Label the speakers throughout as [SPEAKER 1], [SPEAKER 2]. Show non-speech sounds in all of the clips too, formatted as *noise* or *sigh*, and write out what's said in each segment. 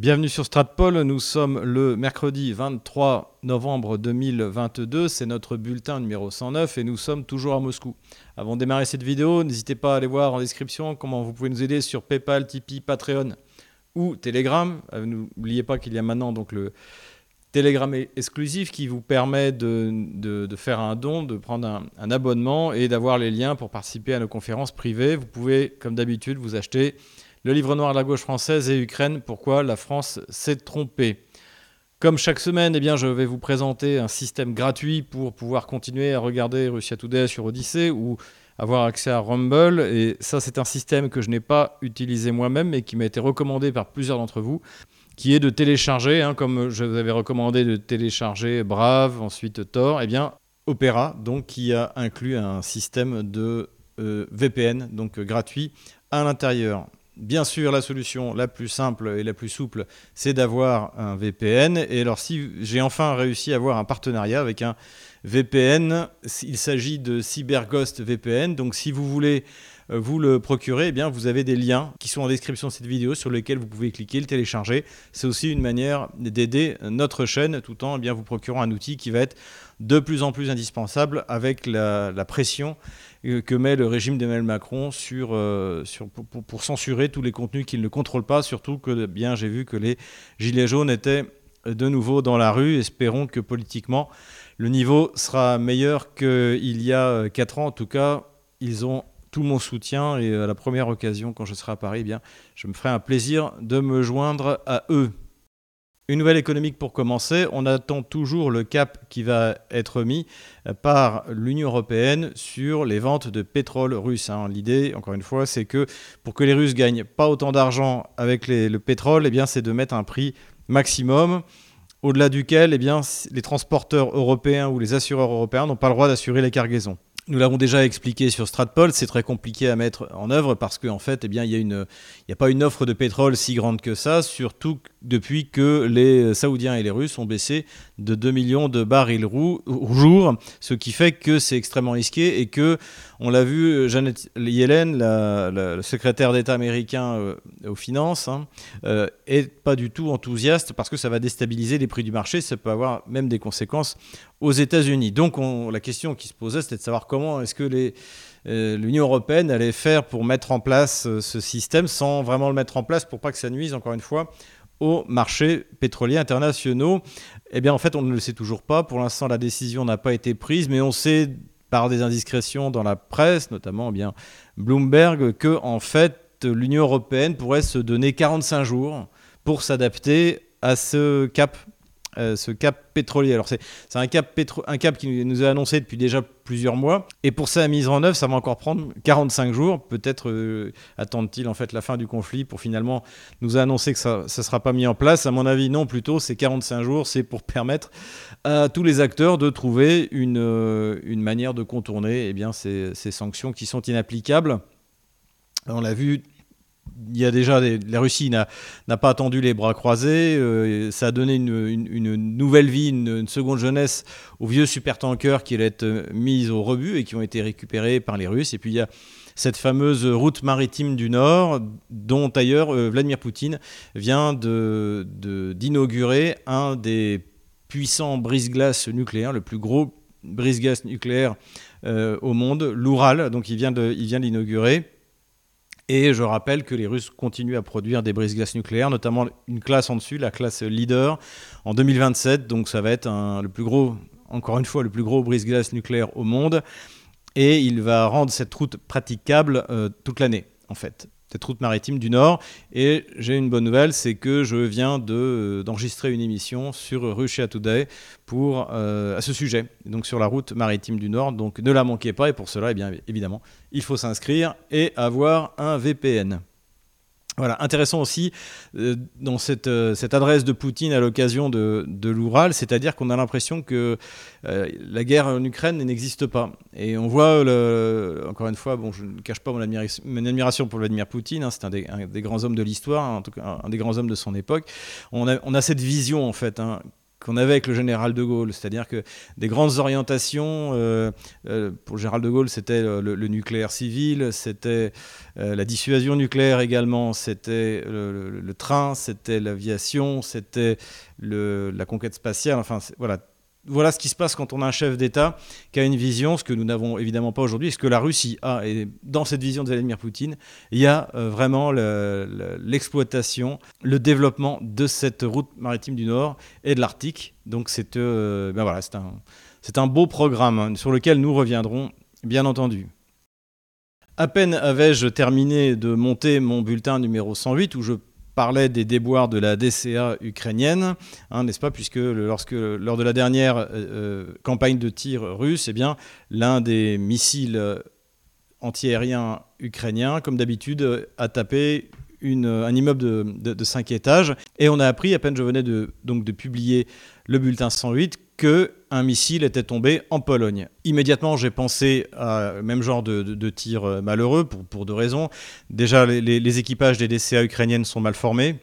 [SPEAKER 1] Bienvenue sur Stratpol, nous sommes le mercredi 23 novembre 2022, c'est notre bulletin numéro 109 et nous sommes toujours à Moscou. Avant de démarrer cette vidéo, n'hésitez pas à aller voir en description comment vous pouvez nous aider sur PayPal, Tipeee, Patreon ou Telegram. Euh, n'oubliez pas qu'il y a maintenant donc le Telegram exclusif qui vous permet de, faire un don, de prendre un, un abonnement et d'avoir les liens pour participer à nos conférences privées. Vous pouvez, comme d'habitude, vous acheter le livre noir de la gauche française et Ukraine, pourquoi la France s'est trompée. Comme chaque semaine, eh bien, je vais vous présenter un système gratuit pour pouvoir continuer à regarder Russia Today sur Odyssey ou avoir accès à Rumble. Et ça, c'est un système que je n'ai pas utilisé moi-même, mais qui m'a été recommandé par plusieurs d'entre vous, qui est de télécharger, hein, comme je vous avais recommandé de télécharger Brave, ensuite Tor, eh bien, Opera, donc qui a inclus un système de euh, VPN, donc gratuit, à l'intérieur. Bien sûr, la solution la plus simple et la plus souple, c'est d'avoir un VPN. Et alors, si j'ai enfin réussi à avoir un partenariat avec un VPN, il s'agit de CyberGhost VPN. Donc, si vous voulez vous le procurer, eh bien, vous avez des liens qui sont en description de cette vidéo sur lesquels vous pouvez cliquer, le télécharger. C'est aussi une manière d'aider notre chaîne tout en eh bien, vous procurant un outil qui va être de plus en plus indispensable avec la, pression euh, que met le régime d'Emmanuel Macron sur, euh, pour, censurer tous les contenus qu'il ne contrôle pas, surtout que bien j'ai vu que les Gilets jaunes étaient de nouveau dans la rue. Espérons que politiquement, le niveau sera meilleur qu'il y a 4 ans. En tout cas, ils ont tout mon soutien et à la première occasion, quand je serai à Paris, eh je me ferai un plaisir de me joindre à eux. Une nouvelle économique pour commencer. On attend toujours le cap qui va être mis par l'Union européenne sur les ventes de pétrole russe. Hein. L'idée, encore une fois, c'est que pour que les Russes gagnent pas autant d'argent avec le pétrole, eh bien, c'est de mettre un prix maximum au-delà duquel eh les transporteurs européens ou les assureurs européens n'ont pas le droit d'assurer les cargaisons. Nous l'avons déjà expliqué sur Stratpol, c'est très compliqué à mettre en œuvre parce qu'en fait, eh il n'y a, pas une offre de pétrole si grande que ça, surtout depuis que les Saoudiens et les Russes ont baissé de 2 millions de barils au jour, ce qui fait que c'est extrêmement risqué et que, on l'a vu, Janet Yellen, la, secrétaire d'État américain euh, aux finances, hein, euh, est pas du tout enthousiaste parce que ça va déstabiliser les prix du marché, ça peut avoir même des conséquences aux États-Unis. Donc la question qui se posait, c'était de savoir comment est-ce que euh, l'Union européenne allait faire pour mettre en place ce système sans vraiment le mettre en place pour pas que ça nuise, encore une fois, aux marchés pétroliers internationaux Eh bien, en fait, on ne le sait toujours pas. Pour l'instant, la décision n'a pas été prise, mais on sait par des indiscrétions dans la presse, notamment eh bien Bloomberg, que en fait, l'Union européenne pourrait se donner 45 jours pour s'adapter à ce cap euh, ce cap pétrolier. Alors c'est un cap, qui nous est annoncé depuis déjà plusieurs mois. Et pour sa mise en œuvre, ça va encore prendre 45 jours. Peut-être euh, attendent-ils en fait la fin du conflit pour finalement nous annoncer que ça ne sera pas mis en place. À mon avis, non, plutôt c'est 45 jours. C'est pour permettre à tous les acteurs de trouver une, euh, manière de contourner eh ces, ces sanctions qui sont inapplicables. On l'a vu il y a déjà la Russie n'a pas attendu les bras croisés. Euh, ça a donné une, nouvelle vie, une, seconde jeunesse aux vieux supertankers qui allaient être euh, mis au rebut et qui ont été récupérés par les Russes. Et puis il y a cette fameuse route maritime du Nord, dont d'ailleurs euh, Vladimir Poutine vient d'inaugurer de, un des puissants brise-glaces nucléaires, le plus gros brise-glace nucléaire au monde, l'Oural. Donc il vient de l'inaugurer. Et je rappelle que les Russes continuent à produire des brises-glaces nucléaires, notamment une classe en dessus, la classe leader, en 2027. Donc ça va être le plus gros, encore une fois, le plus gros brise-glace nucléaire au monde. Et il va rendre cette route praticable euh, toute l'année, en fait cette route maritime du Nord. Et j'ai une bonne nouvelle, c'est que je viens de, d'enregistrer une émission sur Russia Today pour, euh, à ce sujet, donc sur la route maritime du Nord. Donc ne la manquez pas, et pour cela, eh bien, évidemment, il faut s'inscrire et avoir un VPN. Voilà, intéressant aussi euh, dans cette, euh, cette, adresse de Poutine à l'occasion de, l'Oural, c'est-à-dire qu'on a l'impression que euh, la guerre en Ukraine n'existe pas. Et on voit, le, encore une fois, bon, je ne cache pas mon, admiration pour Vladimir Poutine, hein, c'est un, des, grands hommes de l'histoire, en tout cas un des grands hommes de son époque. On a, on a cette vision en fait. Hein, qu'on avait avec le général de Gaulle, c'est-à-dire que des grandes orientations, euh, euh, pour le général de Gaulle, c'était le, nucléaire civil, c'était euh, la dissuasion nucléaire également, c'était le, train, c'était l'aviation, c'était la conquête spatiale, enfin voilà, voilà ce qui se passe quand on a un chef d'État qui a une vision, ce que nous n'avons évidemment pas aujourd'hui, ce que la Russie a. Et dans cette vision de Vladimir Poutine, il y a euh, vraiment l'exploitation, le, développement de cette route maritime du Nord et de l'Arctique. Donc c'est euh, ben voilà, un, un beau programme hein, sur lequel nous reviendrons, bien entendu. À peine avais-je terminé de monter mon bulletin numéro 108 où je parlait des déboires de la DCA ukrainienne, hein, n'est-ce pas, puisque lors de la dernière euh, euh, campagne de tir russe, eh bien, l'un des missiles antiaériens ukrainiens, comme d'habitude, a tapé un immeuble de, 5 étages. Et on a appris, à peine je venais donc de publier le bulletin 108, qu'un missile était tombé en Pologne. Immédiatement, j'ai pensé à même genre de, tir euh, malheureux pour, deux raisons. Déjà, les, équipages des DCA ukrainiennes sont mal formés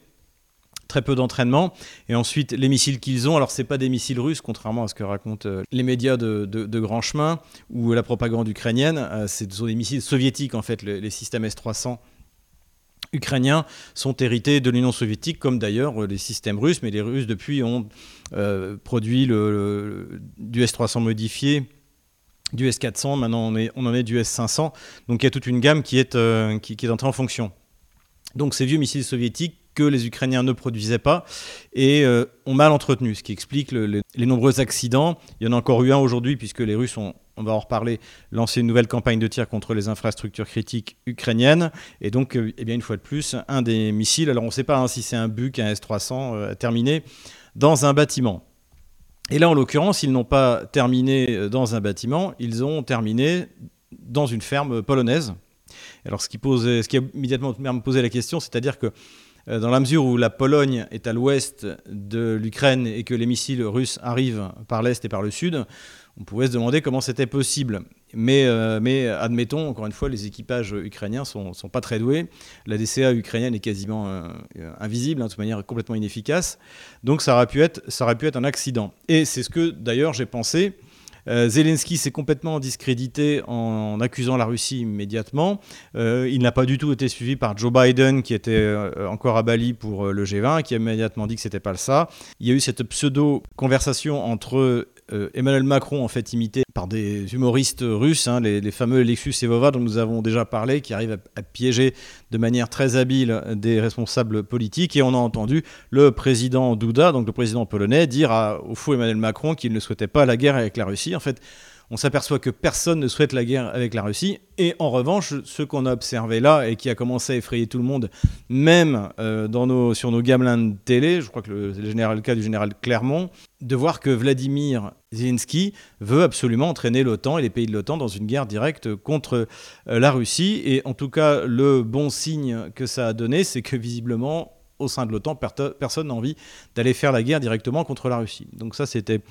[SPEAKER 1] très peu d'entraînement. Et ensuite, les missiles qu'ils ont, alors c'est pas des missiles russes, contrairement à ce que racontent euh, les médias de, de, grand chemin ou la propagande ukrainienne. Euh, ce sont des missiles soviétiques, en fait, les systèmes S-300 ukrainiens sont hérités de l'Union soviétique, comme d'ailleurs les systèmes russes, mais les Russes depuis ont euh, produit le, du S-300 modifié, du S-400, maintenant on, en est du S-500, donc il y a toute une gamme qui est, euh, qui, est entrée en fonction. Donc ces vieux missiles soviétiques que les Ukrainiens ne produisaient pas et euh, ont mal entretenu, ce qui explique les nombreux accidents. Il y en a encore eu un aujourd'hui puisque les Russes ont on va en reparler, lancer une nouvelle campagne de tir contre les infrastructures critiques ukrainiennes. Et donc, euh, eh bien, une fois de plus, un des missiles, alors on ne sait pas hein, si c'est un Buk, un S-300, euh, terminé dans un bâtiment. Et là, en l'occurrence, ils n'ont pas terminé euh, dans un bâtiment, ils ont terminé dans une ferme polonaise. Alors, ce qui, pose, ce qui a immédiatement me posé la question, c'est-à-dire que dans la mesure où la Pologne est à l'ouest de l'Ukraine et que les missiles russes arrivent par l'est et par le sud, on pouvait se demander comment c'était possible. Mais, euh, admettons, encore une fois, les équipages ukrainiens ne sont, pas très doués. La DCA ukrainienne est quasiment euh, invisible, hein, de toute manière complètement inefficace. Donc ça aurait ça aurait pu être un accident. Et c'est ce que d'ailleurs j'ai pensé. Euh, Zelensky s'est complètement discrédité en, accusant la Russie immédiatement. il n'a pas du tout été suivi par Joe Biden, qui était encore à Bali pour le G20, qui a immédiatement dit que c'était pas le ça. Il y a eu cette pseudo-conversation entre euh, Emmanuel Macron, en fait, imité par des humoristes russes, hein, les, fameux Lexus Evova dont nous avons déjà parlé, qui arrivent à, piéger de manière très habile des responsables politiques. Et on a entendu le président Duda, donc le président polonais, dire au fou Emmanuel Macron qu'il ne souhaitait pas la guerre avec la Russie. En fait, on s'aperçoit que personne ne souhaite la guerre avec la Russie. Et en revanche, ce qu'on a observé là et qui a commencé à effrayer tout le monde, même euh, dans nos, sur nos gamelins de télé, je crois que c'est le, général, cas du général Clermont, de voir que Vladimir Zelensky veut absolument entraîner l'OTAN et les pays de l'OTAN dans une guerre directe contre euh, la Russie. Et en tout cas, le bon signe que ça a donné, c'est que visiblement, au sein de l'OTAN, personne n'a envie d'aller faire la guerre directement contre la Russie. Donc ça, c'était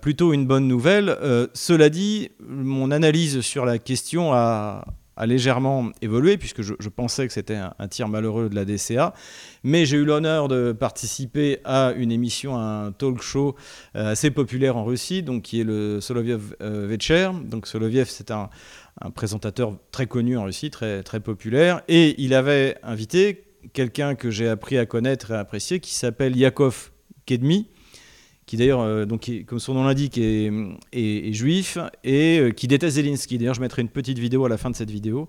[SPEAKER 1] plutôt une bonne nouvelle. Euh, cela dit, mon analyse sur la question a, légèrement évolué, puisque je, pensais que c'était un, tir malheureux de la DCA. Mais j'ai eu l'honneur de participer à une émission, à un talk show euh, assez populaire en Russie, donc qui est le Soloviev Vecher. Donc Soloviev, c'est un, un, présentateur très connu en Russie, très, très populaire. Et il avait invité quelqu'un que j'ai appris à connaître et à apprécier, qui s'appelle Yakov Kedmi, qui d'ailleurs, euh, donc, comme son nom l'indique, est, juif et euh, qui déteste Zelensky. D'ailleurs, je mettrai une petite vidéo à la fin de cette vidéo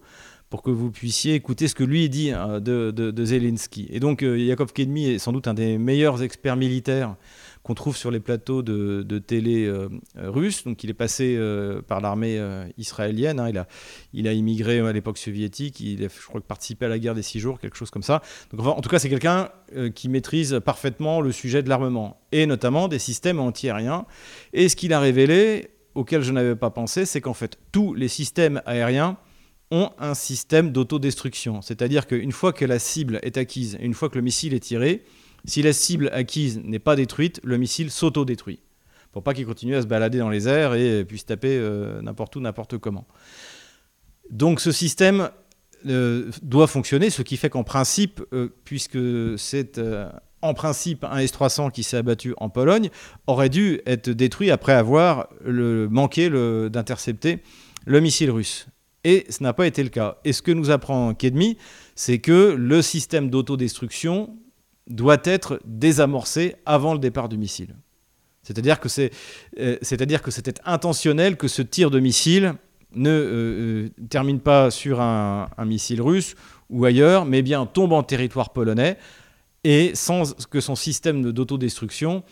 [SPEAKER 1] pour que vous puissiez écouter ce que lui dit hein, de, de, Zelensky. Et donc, euh, Yakov Kedmi est sans doute un des meilleurs experts militaires qu'on trouve sur les plateaux de, télé euh, russes. Donc il est passé euh, par l'armée euh, israélienne. Hein. Il, a, il a immigré à l'époque soviétique. Il a, je crois, participé à la guerre des six jours, quelque chose comme ça. Donc en tout cas, c'est quelqu'un qui maîtrise parfaitement le sujet de l'armement et notamment des systèmes antiaériens. Et ce qu'il a révélé, auquel je n'avais pas pensé, c'est qu'en fait tous les systèmes aériens ont un système d'autodestruction. C'est-à-dire qu'une fois que la cible est acquise, une fois que le missile est tiré, si la cible acquise n'est pas détruite, le missile s'auto-détruit. Pour pas qu'il continue à se balader dans les airs et puisse taper euh, n'importe où, n'importe comment. Donc ce système euh, doit fonctionner, ce qui fait qu'en principe, euh, puisque c'est en principe, un S-300 qui s'est abattu en Pologne aurait dû être détruit après avoir manqué d'intercepter le missile russe. Et ce n'a pas été le cas. Et ce que nous apprend Kedmi, c'est que le système d'autodestruction doit être désamorcé avant le départ du missile. C'est-à-dire que euh, c'est-à-dire que c'était intentionnel que ce tir de missile ne euh, euh, termine pas sur un, missile russe ou ailleurs, mais bien tombe en territoire polonais et sans que son système d'autodestruction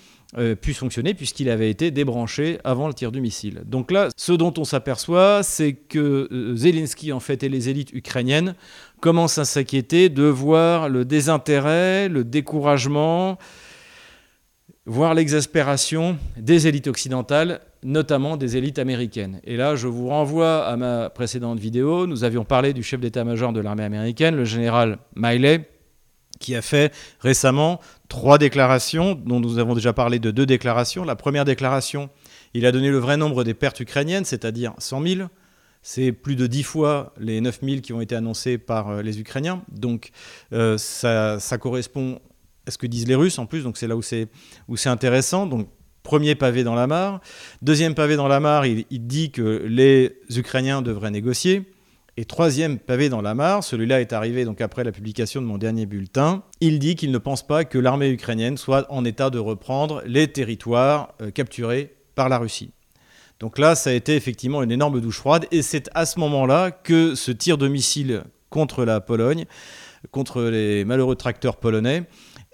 [SPEAKER 1] puisse fonctionner puisqu'il avait été débranché avant le tir du missile. Donc là, ce dont on s'aperçoit, c'est que Zelensky en fait et les élites ukrainiennes commencent à s'inquiéter de voir le désintérêt, le découragement, voire l'exaspération des élites occidentales, notamment des élites américaines. Et là, je vous renvoie à ma précédente vidéo. Nous avions parlé du chef d'état-major de l'armée américaine, le général Miley, qui a fait récemment trois déclarations, dont nous avons déjà parlé de deux déclarations. La première déclaration, il a donné le vrai nombre des pertes ukrainiennes, c'est-à-dire 100 000. C'est plus de 10 fois les 9 000 qui ont été annoncés par euh, les Ukrainiens. Donc euh, ça, ça correspond à ce que disent les Russes en plus, donc c'est là où c'est intéressant. Donc premier pavé dans la mare. Deuxième pavé dans la mare, il, dit que les Ukrainiens devraient négocier. Et troisième pavé dans la mare, celui-là est arrivé donc après la publication de mon dernier bulletin, il dit qu'il ne pense pas que l'armée ukrainienne soit en état de reprendre les territoires euh, capturés par la Russie. Donc là, ça a été effectivement une énorme douche froide, et c'est à ce moment-là que ce tir de missile contre la Pologne, contre les malheureux tracteurs polonais,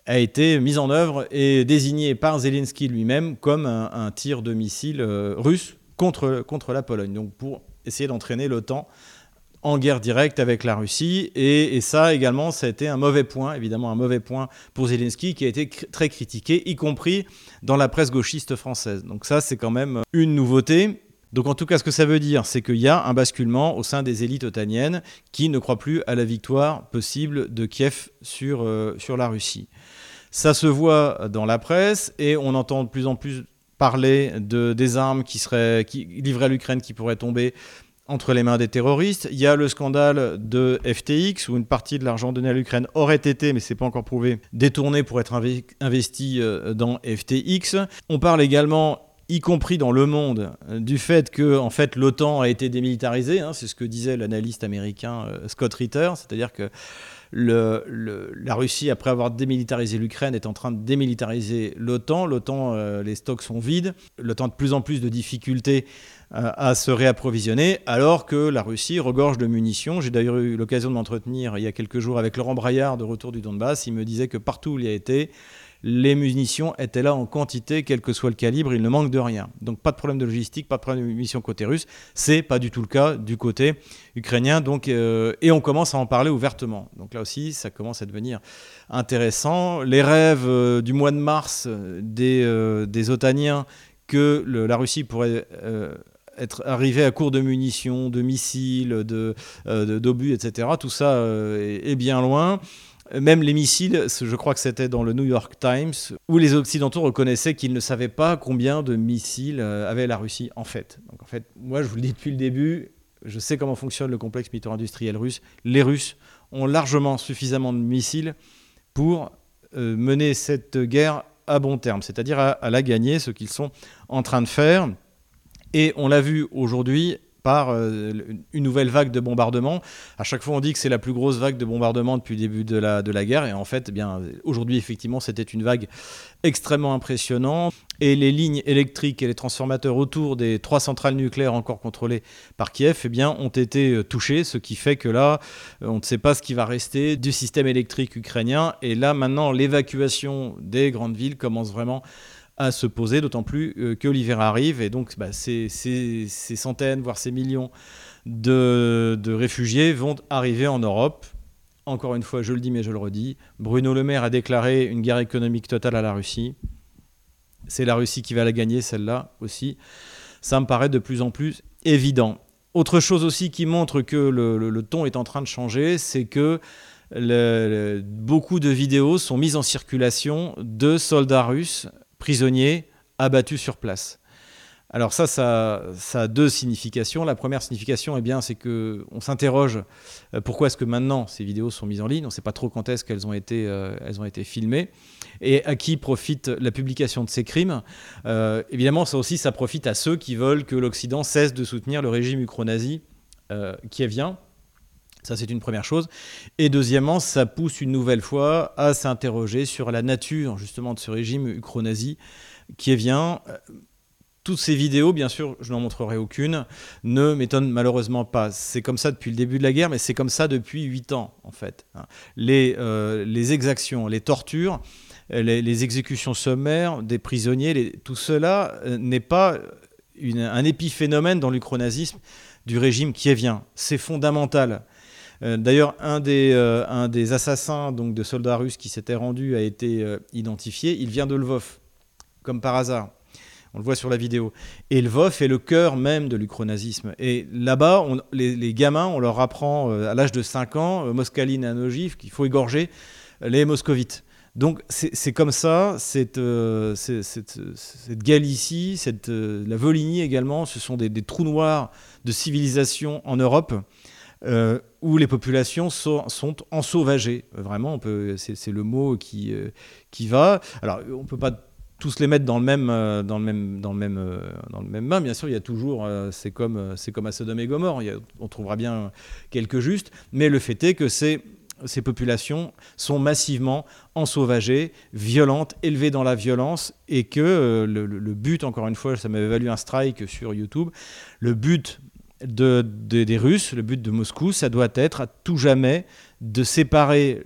[SPEAKER 1] a été mis en œuvre et désigné par Zelensky lui-même comme un, tir de missile euh, russe contre, contre la Pologne, donc pour essayer d'entraîner l'OTAN en guerre directe avec la Russie. Et, ça également, ça a été un mauvais point, évidemment un mauvais point pour Zelensky, qui a été très critiqué, y compris dans la presse gauchiste française. Donc ça, c'est quand même une nouveauté. Donc en tout cas, ce que ça veut dire, c'est qu'il y a un basculement au sein des élites otaniennes qui ne croient plus à la victoire possible de Kiev sur, euh, sur la Russie. Ça se voit dans la presse et on entend de plus en plus parler de, des armes qui, seraient, qui livrées à l'Ukraine qui pourraient tomber entre les mains des terroristes. Il y a le scandale de FTX où une partie de l'argent donné à l'Ukraine aurait été, mais c'est pas encore prouvé, détourné pour être investi euh, dans FTX. On parle également y compris dans le monde, du fait que en fait l'OTAN a été démilitarisée. Hein, c'est ce que disait l'analyste américain euh, Scott Ritter, c'est-à-dire que la Russie, après avoir démilitarisé l'Ukraine, est en train de démilitariser l'OTAN. L'OTAN, euh, les stocks sont vides. L'OTAN a de plus en plus de difficultés à se réapprovisionner, alors que la Russie regorge de munitions. J'ai d'ailleurs eu l'occasion de m'entretenir il y a quelques jours avec Laurent Braillard de retour du Donbass. Il me disait que partout où il y a été, les munitions étaient là en quantité, quel que soit le calibre, il ne manque de rien. Donc pas de problème de logistique, pas de problème de munitions côté russe. C'est pas du tout le cas du côté ukrainien. Donc, euh, et on commence à en parler ouvertement. Donc là aussi, ça commence à devenir intéressant. Les rêves euh, du mois de mars euh, des, des otaniens que la Russie pourrait être arrivée à court de munitions, de missiles, d'obus, de, d'obus, etc. Tout ça est, bien loin. Même les missiles, je crois que c'était dans le New York Times, où les Occidentaux reconnaissaient qu'ils ne savaient pas combien de missiles euh, avait la Russie en fait. Donc en fait, moi je vous le dis depuis le début, je sais comment fonctionne le complexe militaire-industriel russe. Les Russes ont largement suffisamment de missiles pour euh, mener cette guerre à bon terme, c'est-à-dire à la gagner, ce qu'ils sont en train de faire. Et on l'a vu aujourd'hui par euh, une nouvelle vague de bombardements. À chaque fois, on dit que c'est la plus grosse vague de bombardements depuis le début de la, de la guerre. Et en fait, eh bien, aujourd'hui, effectivement, c'était une vague extrêmement impressionnante. Et les lignes électriques et les transformateurs autour des trois centrales nucléaires encore contrôlées par Kiev eh bien, ont été euh, touchés, ce qui fait que là, euh, on ne sait pas ce qui va rester du système électrique ukrainien. Et là, maintenant, l'évacuation des grandes villes commence vraiment à se poser, d'autant plus euh, que l'hiver arrive et donc bah, ces, centaines, voire ces millions de, réfugiés vont arriver en Europe. Encore une fois, je le dis mais je le redis, Bruno Le Maire a déclaré une guerre économique totale à la Russie. C'est la Russie qui va la gagner, celle-là aussi. Ça me paraît de plus en plus évident. Autre chose aussi qui montre que le, ton est en train de changer, c'est que beaucoup de vidéos sont mises en circulation de soldats russes prisonniers abattus sur place. Alors ça, ça, a deux significations. La première signification, eh bien, c'est que on s'interroge euh, pourquoi est-ce que maintenant ces vidéos sont mises en ligne? On ne sait pas trop quand est-ce qu'elles ont été, euh, elles ont été filmées. et à qui profite la publication de ces crimes? Euh, évidemment, ça aussi, ça profite à ceux qui veulent que l'Occident cesse de soutenir le régime ukro-nazi qui vient. Ça, c'est une première chose. Et deuxièmement, ça pousse une nouvelle fois à s'interroger sur la nature, justement, de ce régime ukro-nazi qui est vient. Toutes ces vidéos, bien sûr, je n'en montrerai aucune, ne m'étonnent malheureusement pas. C'est comme ça depuis le début de la guerre, mais c'est comme ça depuis 8 ans, en fait. Les, euh, les exactions, les tortures, les, exécutions sommaires des prisonniers, tout cela euh, n'est pas un épiphénomène dans l'ucronazisme du régime qui vient. C'est fondamental. Euh, d'ailleurs, un, des, un des assassins donc, de soldats russes qui s'était rendu a été identifié. Il vient de Lvov, comme par hasard. On le voit sur la vidéo. Et Lvov est le cœur même de l'ukronazisme. Et là-bas, les, gamins, on leur apprend euh, à l'âge de 5 ans, euh, Moskaline et Anogiv, qu'il faut égorger les moscovites. Donc c'est comme ça, cette, euh, cette, Galicie, la Volhynie également, ce sont des, trous noirs de civilisation en Europe. Où les populations sont, sont ensauvagées. Vraiment, c'est le mot qui, qui va. Alors, on ne peut pas tous les mettre dans le même euh, dans le même dans le même euh, dans le même bain bien sûr il y a toujours euh, c'est comme c'est comme à Sodome et Gomorre on trouvera bien quelques justes mais le fait est que ces ces populations sont massivement ensauvagées, violentes, élevées dans la violence, et que le, but, encore une fois, ça m'avait valu un strike sur YouTube, le but de, des Russes, le but de Moscou, ça doit être à tout jamais de séparer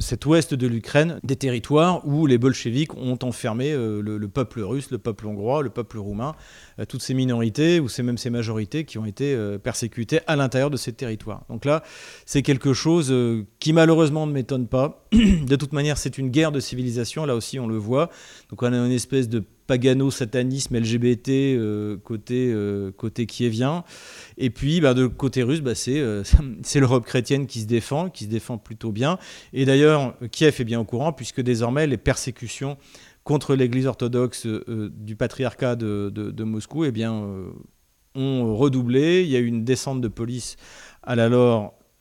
[SPEAKER 1] cet ouest de l'Ukraine des territoires où les bolcheviks ont enfermé euh, le, peuple russe, le peuple hongrois, le peuple roumain, euh, toutes ces minorités ou c'est même ces majorités qui ont été euh, persécutées à l'intérieur de ces territoires. Donc là, c'est quelque chose qui malheureusement ne m'étonne pas. *clears throat* de toute manière, c'est une guerre de civilisation, là aussi on le voit. Donc on a une espèce de pagano-satanisme LGBT côté, côté kievien. Et puis, bah, de côté russe, bah, euh, *laughs* c'est l'Europe chrétienne qui se défend, qui se défend plutôt bien. Et d'ailleurs, Kiev est bien au courant, puisque désormais, les persécutions contre l'Église orthodoxe du patriarcat de, Moscou eh bien, ont redoublé. Il y a eu une descente de police à la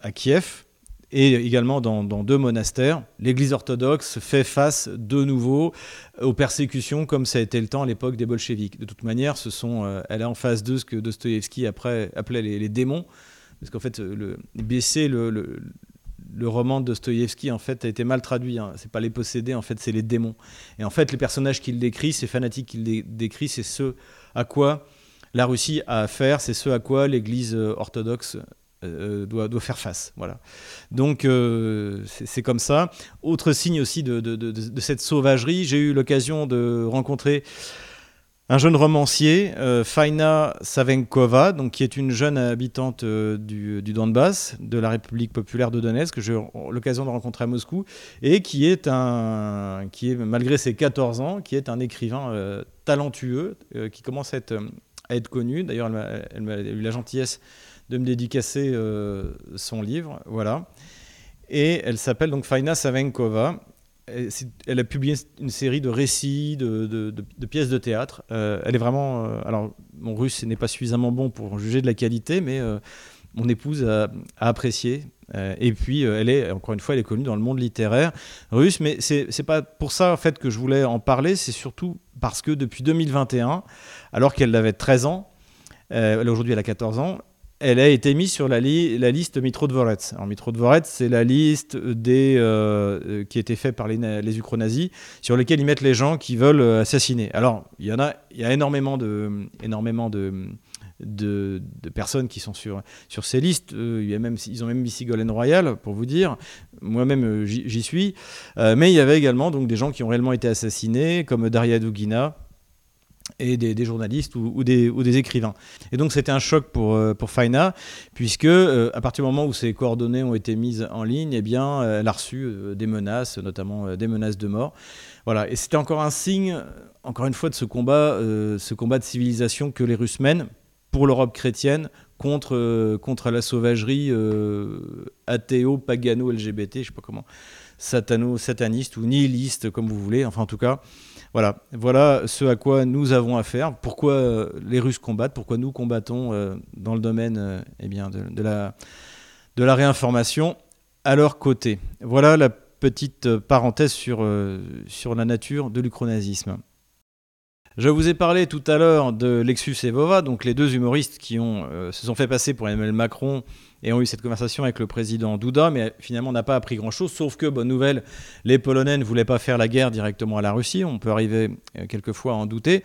[SPEAKER 1] à Kiev et également dans, deux monastères. L'Église orthodoxe fait face de nouveau aux persécutions comme ça a été le temps à l'époque des bolcheviks. De toute manière, euh, elle est en face de ce que Dostoïevski appelait les, démons, parce qu'en fait, le, BC, le, roman de Dostoïevski en fait a été mal traduit. Hein. C'est pas les possédés, en fait, c'est les démons. Et en fait, les personnages qu'il décrit, ces fanatiques qu'il décrit, c'est ce à quoi la Russie a affaire, c'est ce à quoi l'Église orthodoxe euh, doit, faire face. Voilà. Donc euh, c'est comme ça. Autre signe aussi de, cette sauvagerie, j'ai eu l'occasion de rencontrer un jeune romancier, euh, Faina Savenkova, donc, qui est une jeune habitante du, du, Donbass, de la République populaire de Donetsk, que j'ai eu l'occasion de rencontrer à Moscou, et qui est, un, qui est, malgré ses 14 ans, qui est un écrivain talentueux, qui commence à être, connu. D'ailleurs, elle, elle, a eu la gentillesse de me dédicacer euh, son livre. Voilà. Et elle s'appelle donc Faina Savenkova. Elle a publié une série de récits, de, pièces de théâtre. Euh, elle est vraiment. Euh, alors, mon russe n'est pas suffisamment bon pour juger de la qualité, mais mon épouse a, apprécié. et puis, elle est, encore une fois, elle est connue dans le monde littéraire russe. Mais c'est n'est pas pour ça, en fait, que je voulais en parler. C'est surtout parce que depuis 2021, alors qu'elle avait 13 ans, aujourd'hui elle a 14 ans, elle a été mise sur la, la liste Mitro Dvorets. Alors Mitro Dvorets, c'est la liste des, euh, euh, qui été faite par les, les sur lesquels ils mettent les gens qui veulent euh, assassiner. Alors, il y en a, y a énormément de, personnes qui sont sur, ces listes. il y a même, ils ont même mis Sigolène Royal, pour vous dire. Moi-même, j'y suis. mais il y avait également donc, des gens qui ont réellement été assassinés, comme Daria Dugina, et des, journalistes ou, des, écrivains. Et donc c'était un choc pour, euh, pour Faina, puisque euh, à partir du moment où ses coordonnées ont été mises en ligne, eh bien, euh, elle a reçu des menaces, notamment des menaces de mort. Voilà. Et c'était encore un signe, encore une fois, de ce combat, ce combat de civilisation que les Russes mènent pour l'Europe chrétienne contre, contre la sauvagerie athéo, pagano, LGBT, je ne sais pas comment, sataniste ou nihiliste, comme vous voulez, enfin en tout cas. Voilà, ce à quoi nous avons affaire. Pourquoi euh, les Russes combattent, pourquoi nous combattons euh, dans le domaine euh, eh bien, de, la, réinformation à leur côté. Voilà la petite parenthèse sur, la nature de l'ucronazisme. Je vous ai parlé tout à l'heure de Lexus et Vova, donc les deux humoristes qui ont, se sont fait passer pour Emmanuel Macron et ont eu cette conversation avec le président Douda, mais finalement n'a pas appris grand-chose, sauf que, bonne nouvelle, les Polonais ne voulaient pas faire la guerre directement à la Russie, on peut arriver quelquefois à en douter.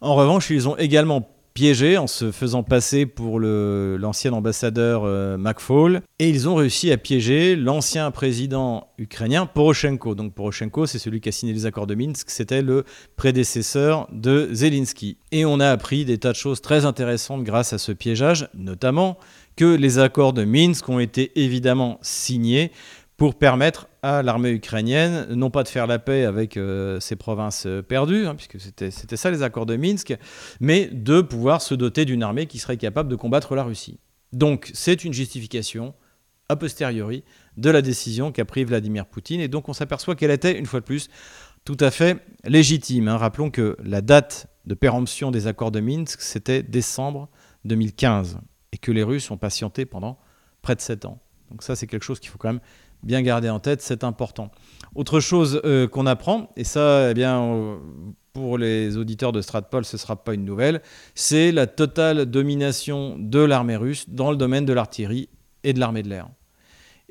[SPEAKER 1] En revanche, ils ont également piégé en se faisant passer pour l'ancien ambassadeur euh, McFaul. Et ils ont réussi à piéger l'ancien président ukrainien Poroshenko. Donc Poroshenko, c'est celui qui a signé les accords de Minsk, c'était le prédécesseur de Zelensky. Et on a appris des tas de choses très intéressantes grâce à ce piégeage, notamment que les accords de Minsk ont été évidemment signés pour permettre à l'armée ukrainienne, non pas de faire la paix avec euh, ses provinces euh, perdues, hein, puisque c'était ça les accords de Minsk, mais de pouvoir se doter d'une armée qui serait capable de combattre la Russie. Donc c'est une justification a posteriori de la décision qu'a prise Vladimir Poutine, et donc on s'aperçoit qu'elle était, une fois de plus, tout à fait légitime. Hein. Rappelons que la date de péremption des accords de Minsk, c'était décembre 2015, et que les Russes ont patienté pendant près de sept ans. Donc ça, c'est quelque chose qu'il faut quand même bien garder en tête, c'est important. Autre chose euh, qu'on apprend, et ça, eh bien, pour les auditeurs de Stratpol, ce ne sera pas une nouvelle, c'est la totale domination de l'armée russe dans le domaine de l'artillerie et de l'armée de l'air.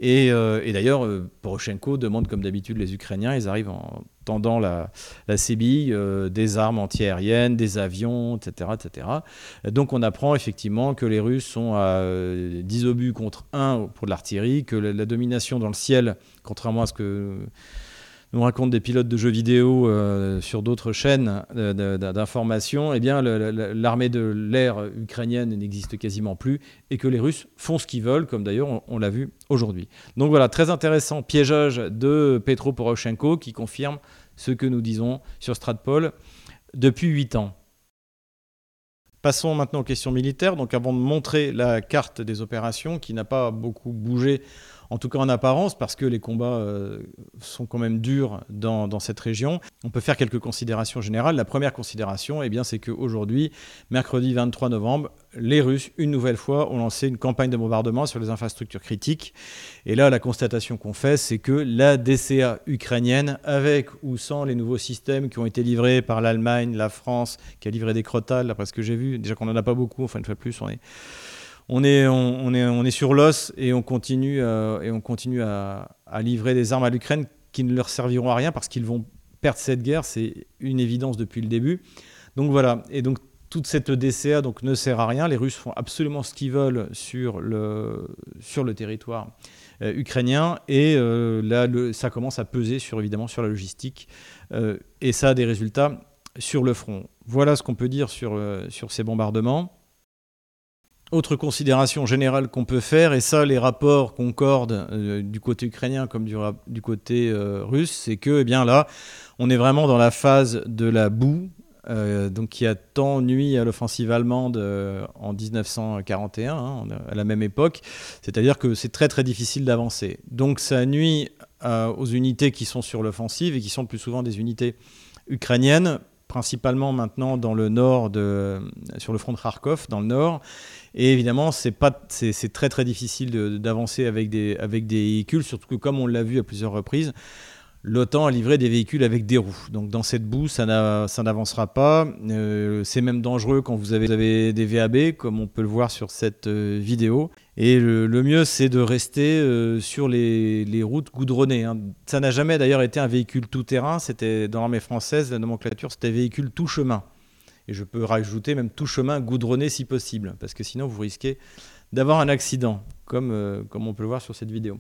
[SPEAKER 1] Et, euh, et d'ailleurs, Poroshenko demande, comme d'habitude, les Ukrainiens, ils arrivent en tendant la, la Sébille, euh, des armes antiaériennes, des avions, etc., etc. Donc on apprend effectivement que les Russes sont à 10 euh, obus contre 1 pour l'artillerie, que la, domination dans le ciel, contrairement à ce que nous racontent des pilotes de jeux vidéo euh, sur d'autres chaînes d'information, eh bien l'armée de l'air ukrainienne n'existe quasiment plus et que les Russes font ce qu'ils veulent, comme d'ailleurs on, on l'a vu aujourd'hui. Donc voilà, très intéressant piégeage de Petro Poroshenko qui confirme ce que nous disons sur Stratpol depuis 8 ans. Passons maintenant aux questions militaires. Donc avant de montrer la carte des opérations qui n'a pas beaucoup bougé en tout cas en apparence, parce que les combats euh, sont quand même durs dans, cette région. On peut faire quelques considérations générales. La première considération, eh bien, c'est qu'aujourd'hui, mercredi 23 novembre, les Russes, une nouvelle fois, ont lancé une campagne de bombardement sur les infrastructures critiques. Et là, la constatation qu'on fait, c'est que la DCA ukrainienne, avec ou sans les nouveaux systèmes qui ont été livrés par l'Allemagne, la France, qui a livré des crotales, d'après ce que j'ai vu, déjà qu'on n'en a pas beaucoup, enfin une fois de plus, on est on est, on, est, on est sur l'os et on continue, euh, et on continue à, livrer des armes à l'Ukraine qui ne leur serviront à rien parce qu'ils vont perdre cette guerre. C'est une évidence depuis le début. Donc voilà. Et donc toute cette DCA donc, ne sert à rien. Les Russes font absolument ce qu'ils veulent sur le, sur le territoire euh, ukrainien. Et euh, là, ça commence à peser sur, évidemment sur la logistique. et ça a des résultats sur le front. Voilà ce qu'on peut dire sur, sur ces bombardements. Autre considération générale qu'on peut faire, et ça les rapports concordent euh, du côté ukrainien comme du, côté euh, russe, c'est que eh bien là, on est vraiment dans la phase de la boue, euh, donc qui a tant nuit à l'offensive allemande en 1941, hein, à la même époque. C'est-à-dire que c'est très très difficile d'avancer. Donc ça nuit aux unités qui sont sur l'offensive et qui sont plus souvent des unités ukrainiennes principalement maintenant dans le nord, de, sur le front de Kharkov, dans le nord. Et évidemment, c'est très très difficile d'avancer avec des, avec des véhicules, surtout que comme on l'a vu à plusieurs reprises, l'OTAN a livré des véhicules avec des roues. Donc dans cette boue, ça n'avancera pas. Euh, c'est même dangereux quand vous avez, des VAB, comme on peut le voir sur cette euh, vidéo. Et le, mieux, c'est de rester euh, sur les, routes goudronnées. Hein. Ça n'a jamais d'ailleurs été un véhicule tout-terrain. C'était dans l'armée française, la nomenclature, c'était véhicule tout-chemin. Et je peux rajouter même tout chemin goudronné si possible, parce que sinon vous risquez d'avoir un accident, comme, comme on peut le voir sur cette vidéo.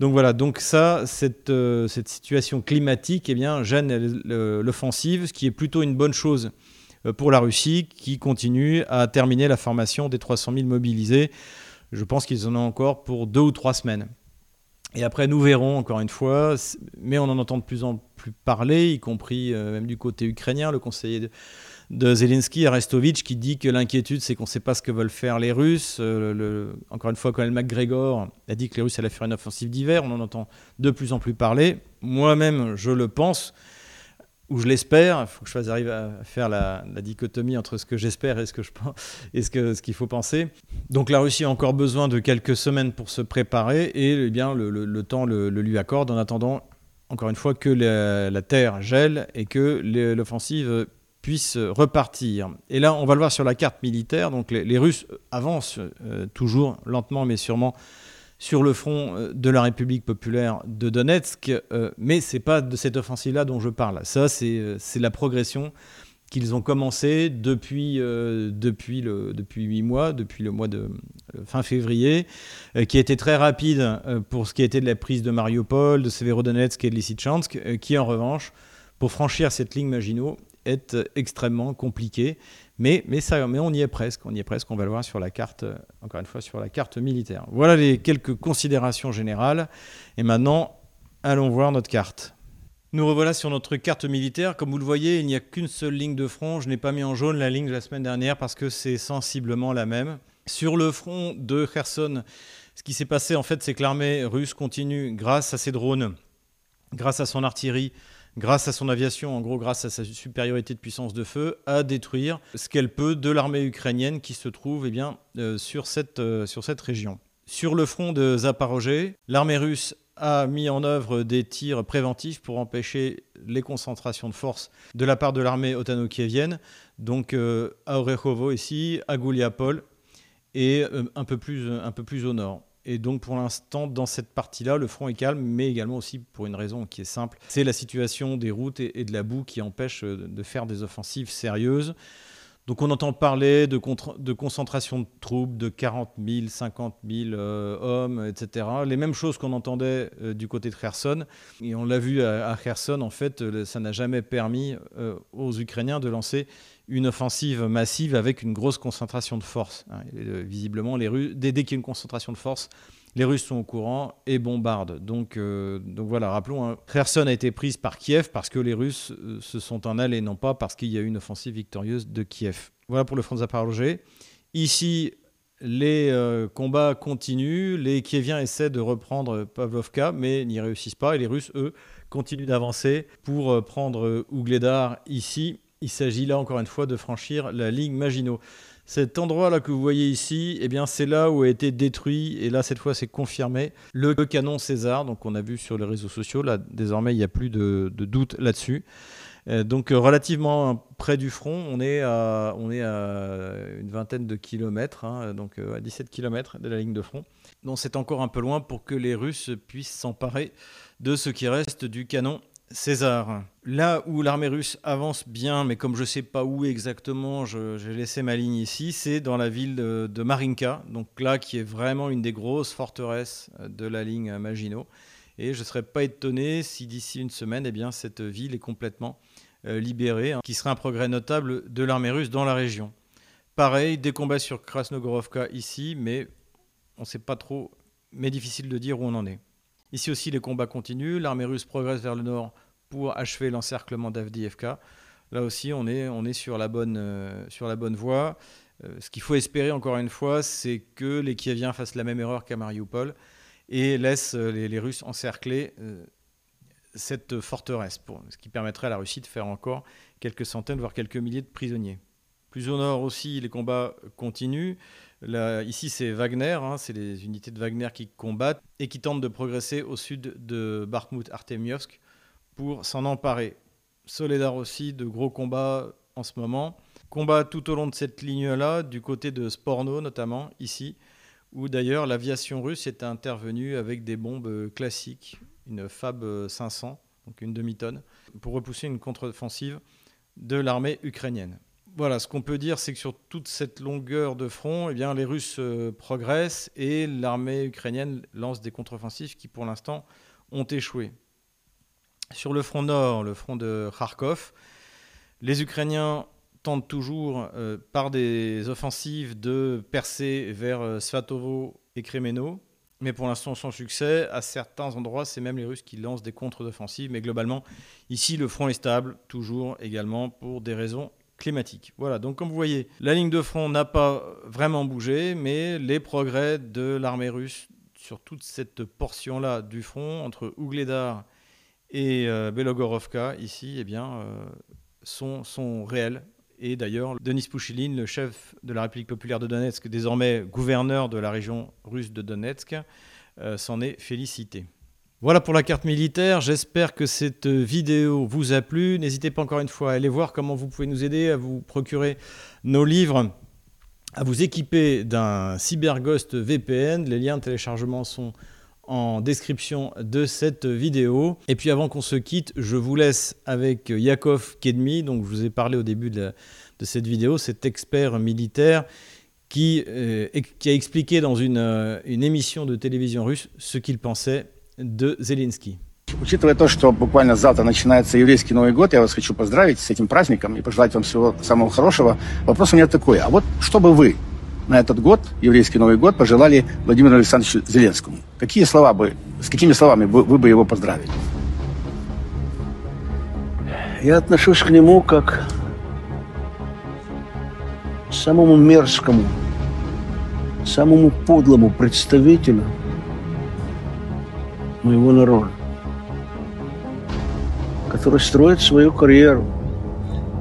[SPEAKER 1] Donc voilà, donc ça, cette, euh, cette situation climatique eh bien, gêne l'offensive, ce qui est plutôt une bonne chose euh, pour la Russie, qui continue à terminer la formation des 300 000 mobilisés. Je pense qu'ils en ont encore pour deux ou trois semaines. Et après, nous verrons encore une fois, mais on en entend de plus en plus parler, y compris euh, même du côté ukrainien, le conseiller de, de Zelensky, Arestovitch, qui dit que l'inquiétude, c'est qu'on ne sait pas ce que veulent faire les Russes. Euh, encore une fois, Colonel McGregor a dit que les Russes allaient faire une offensive d'hiver. On en entend de plus en plus parler. Moi-même, je le pense, ou je l'espère. Il faut que je arrive à faire la, dichotomie entre ce que j'espère et ce que je pense, ce qu'il faut penser. Donc la Russie a encore besoin de quelques semaines pour se préparer, et eh bien le, temps le lui accorde. En attendant, encore une fois, que la, terre gèle et que l'offensive puisse repartir. Et là, on va le voir sur la carte militaire. Donc les, Russes avancent euh, toujours lentement mais sûrement sur le front euh, de la République populaire de Donetsk, euh, mais c'est pas de cette offensive-là dont je parle. Ça, c'est la progression qu'ils ont commencé depuis, depuis 8 mois, depuis le mois de fin février, qui a été très rapide pour ce qui été de la prise de Mariupol, de Severodonetsk et de Lysychansk, qui en revanche, pour franchir cette ligne Maginot, est extrêmement compliqué. Mais, mais, ça, mais on y est presque, on y est presque, on va le voir sur la carte, encore une fois, sur la carte militaire. Voilà les quelques considérations générales. Et maintenant, allons voir notre carte. Nous revoilà sur notre carte militaire. Comme vous le voyez, il n'y a qu'une seule ligne de front. Je n'ai pas mis en jaune la ligne de la semaine dernière parce que c'est sensiblement la même. Sur le front de Kherson, ce qui s'est passé en fait, c'est que l'armée russe continue, grâce à ses drones, grâce à son artillerie, grâce à son aviation, en gros grâce à sa supériorité de puissance de feu, à détruire ce qu'elle peut de l'armée ukrainienne qui se trouve eh euh, sur, cette, euh, sur cette région. Sur le front de Zaporozhye, l'armée russe a mis en œuvre des tirs préventifs pour empêcher les concentrations de force de la part de l'armée otano-kievienne, donc euh, à Orechovo ici, à Gouliapol et un peu plus au nord. Et donc pour l'instant, dans cette partie-là, le front est calme, mais également aussi pour une raison qui est simple, c'est la situation des routes et, de la boue qui empêche euh, de faire des offensives sérieuses. Donc on entend parler de, concentration de troupes de 40 000, 50 000 hommes, etc. Les mêmes choses qu'on entendait euh, du côté de Kherson. Et on l'a vu à, Kherson, en fait, euh, ça n'a jamais permis aux Ukrainiens de lancer une offensive massive avec une grosse concentration de force. Hein, euh, visiblement, les Russes, dès, qu'il y a une concentration de force, les Russes sont au courant et bombardent. Donc, euh, donc voilà, rappelons, hein, a été prise par Kiev parce que les Russes euh, se sont en allés, non pas parce qu'il y a eu une offensive victorieuse de Kiev. Voilà pour le front de Zaporozhye. Ici, les combats continuent. Les Kieviens essaient de reprendre Pavlovka, mais n'y réussissent pas. Et les Russes, eux, continuent d'avancer pour prendre Ougledar ici il s'agit là encore une fois de franchir la ligne Maginot. Cet endroit-là que vous voyez ici, eh bien, c'est là où a été détruit, et là, cette fois, c'est confirmé, le canon César. Donc, on a vu sur les réseaux sociaux, là, désormais, il n'y a plus de, doute là-dessus. Euh, donc, relativement près du front, on est à, on est à une vingtaine de kilomètres, hein, donc euh, à 17 kilomètres de la ligne de front. Donc, c'est encore un peu loin pour que les Russes puissent s'emparer de ce qui reste du canon César, là où l'armée russe avance bien, mais comme je ne sais pas où exactement, j'ai laissé ma ligne ici, c'est dans la ville de, Marinka, donc là qui est vraiment une des grosses forteresses de la ligne Maginot. Et je ne serais pas étonné si d'ici une semaine, eh bien, cette ville est complètement euh, libérée, hein, qui serait un progrès notable de l'armée russe dans la région. Pareil, des combats sur Krasnogorovka ici, mais on ne sait pas trop, mais difficile de dire où on en est. Ici aussi, les combats continuent. L'armée russe progresse vers le nord pour achever l'encerclement d'Avdiivka. Là aussi, on est, on est sur, la bonne, euh, sur la bonne voie. Euh, ce qu'il faut espérer, encore une fois, c'est que les Kieviens fassent la même erreur qu'à Mariupol et laissent euh, les, Russes encercler cette forteresse, pour, ce qui permettrait à la Russie de faire encore quelques centaines, voire quelques milliers de prisonniers. Plus au nord aussi, les combats continuent. Là, ici, c'est Wagner, hein, c'est les unités de Wagner qui combattent et qui tentent de progresser au sud de Bakhmut-Artemievsk pour s'en emparer. Soledar aussi, de gros combats en ce moment. Combat tout au long de cette ligne-là, du côté de Sporno notamment, ici, où d'ailleurs l'aviation russe est intervenue avec des bombes classiques, une Fab 500, donc une demi-tonne, pour repousser une contre-offensive de l'armée ukrainienne. Voilà, ce qu'on peut dire, c'est que sur toute cette longueur de front, eh les Russes euh, progressent et l'armée ukrainienne lance des contre-offensives qui, pour l'instant, ont échoué. Sur le front nord, le front de Kharkov, les Ukrainiens tentent toujours, euh, par des offensives, de percer vers euh, Svatovo et Kremeno, mais pour l'instant sans succès. À certains endroits, c'est même les Russes qui lancent des contre-offensives, mais globalement, ici, le front est stable, toujours également pour des raisons climatiques. Voilà, donc comme vous voyez, la ligne de front n'a pas vraiment bougé, mais les progrès de l'armée russe sur toute cette portion-là du front, entre Ougledar et euh, Belogorovka, ici, eh bien, euh, sont, sont réels. Et d'ailleurs, Denis Pouchiline, le chef de la République populaire de Donetsk, désormais gouverneur de la région russe de Donetsk, euh, s'en est félicité. Voilà pour la carte militaire. J'espère que cette vidéo vous a plu. N'hésitez pas encore une fois à aller voir comment vous pouvez nous aider à vous procurer nos livres, à vous équiper d'un CyberGhost VPN. Les liens de téléchargement sont en description de cette vidéo. Et puis avant qu'on se quitte, je vous laisse avec Yakov Kedmi, donc je vous ai parlé au début de, cette vidéo, cet expert militaire qui, euh, qui a expliqué dans une, euh, une émission de télévision russe ce qu'il pensait de Зеленский.
[SPEAKER 2] Учитывая то, что буквально завтра начинается еврейский Новый год, я вас хочу поздравить с этим праздником и пожелать вам всего самого хорошего. Вопрос у меня такой, а вот что бы вы на этот год, еврейский Новый год, пожелали Владимиру Александровичу Зеленскому? Какие слова бы, с какими словами вы, вы бы его поздравили?
[SPEAKER 3] Я отношусь к нему как к самому мерзкому, самому подлому представителю моего народа, который строит свою карьеру,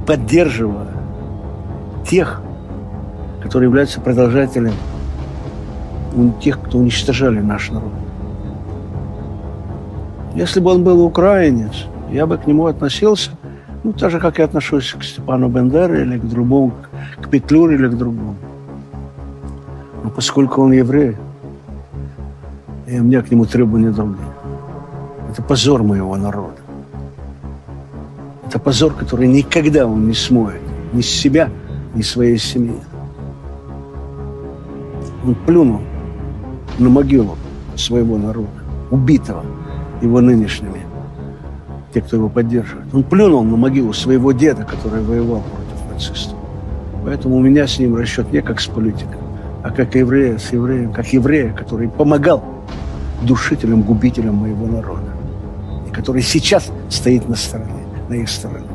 [SPEAKER 3] поддерживая тех, которые являются продолжателями тех, кто уничтожали наш народ. Если бы он был украинец, я бы к нему относился, ну, так же, как я отношусь к Степану Бендере или к другому, к Петлюре или к другому. Но поскольку он еврей, и у меня к нему требования другие. Это позор моего народа. Это позор, который никогда он не смоет. Ни с себя, ни своей семьи. Он плюнул на могилу своего народа, убитого его нынешними, те, кто его поддерживает. Он плюнул на могилу своего деда, который воевал против нацистов. Поэтому у меня с ним расчет не как с политиком, а как еврея с евреем, как еврея, который помогал душителем, губителем моего народа который сейчас стоит на стороне, на их стороне.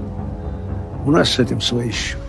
[SPEAKER 3] У нас с этим свои счеты.